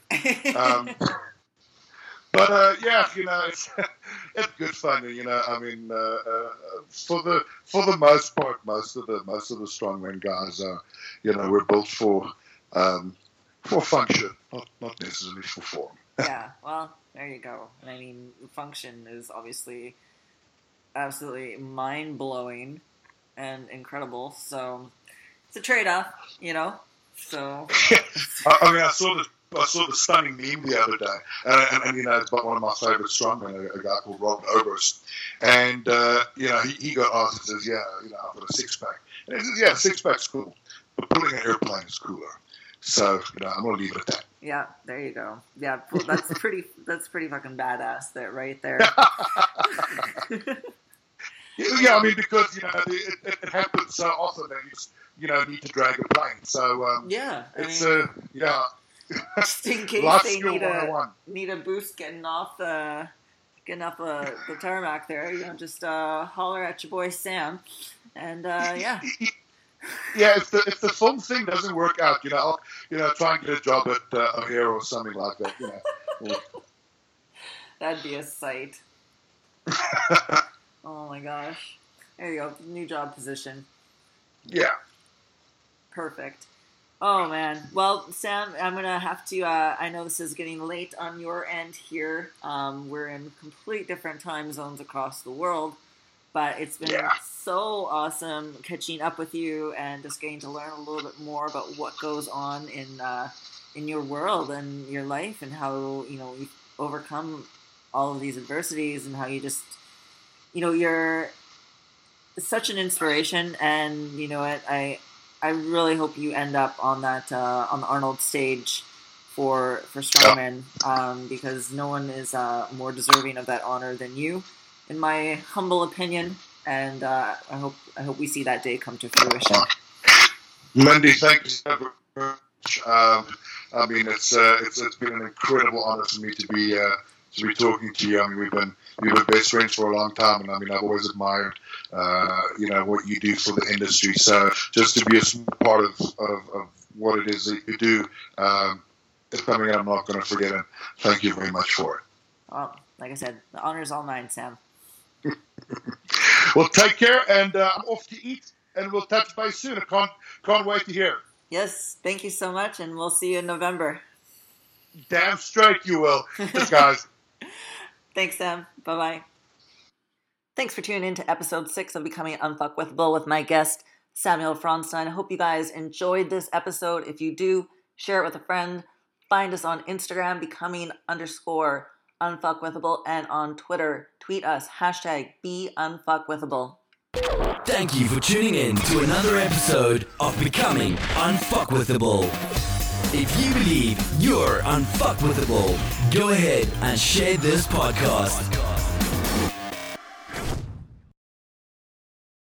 Um, but uh, yeah, you know, it's, it's good fun. You know, I mean, uh, uh, for the for the most part, most of the most of the strongman guys are, you know, we're built for um, for function, not not necessarily for form. yeah. Well, there you go. And I mean, function is obviously absolutely mind blowing and incredible. So it's a trade off, you know. So I, I mean, I saw the I saw the stunning meme the other day, and, and, and you know, it's about one of my favorite strongmen, a, a guy called Rob Oberst, and uh, you know, he, he got asked and says, "Yeah, you know, I've got a six pack," and he says, "Yeah, six pack's cool, but pulling an airplane is cooler." So you know, I'm gonna leave it at that. yeah, there you go. Yeah, well, that's pretty. That's pretty fucking badass. There, right there. Yeah, I mean, because you know, it, it, it happens so often that you you know need to drag a plane. So um, yeah, I it's mean, uh, yeah, just in case they need a 101. need a boost getting off the getting off uh, the tarmac there, you know, just uh, holler at your boy Sam, and uh, yeah. yeah, if the if the fun thing doesn't work out, you know, I'll, you know, try and get a job at uh, O'Hare or something like that. You know. That'd be a sight. oh my gosh. There you go. New job position. Yeah. Perfect. Oh man. Well, Sam, I'm gonna have to. Uh, I know this is getting late on your end here. Um, we're in complete different time zones across the world, but it's been Yeah. so awesome catching up with you and just getting to learn a little bit more about what goes on in uh, in your world and your life and how you know you've overcome all of these adversities and how you just you know you're such an inspiration and you know what i i really hope you end up on that uh, on the arnold stage for for strongman um, because no one is uh, more deserving of that honor than you in my humble opinion and uh, i hope i hope we see that day come to fruition Mindy, thank you so much. Um, I mean, it's, uh, it's it's been an incredible honor for me to be uh, to be talking to you. I mean, we've been we've been best friends for a long time, and I mean, I've always admired uh, you know what you do for the industry. So just to be a small part of, of, of what it is that you do, um, it's something I'm not going to forget. And thank you very much for it. well like i said the honor is all mine sam Well, take care, and uh, I'm off to eat, and we'll touch base soon. I can't can't wait to hear. yes thank you so much and we'll see you in november Damn straight you will, guys. Thanks, Sam. Bye bye. Thanks for tuning in to episode six of Becoming Unfuckwithable with my guest, Samuel Frauenstein. I hope you guys enjoyed this episode. If you do, share it with a friend. Find us on Instagram, becoming underscore unfuckwithable, and on Twitter, tweet us, hashtag be unfuckwithable. Thank you for tuning in to another episode of Becoming Unfuckwithable. If you believe you're unfuckwithable, go ahead and share this podcast.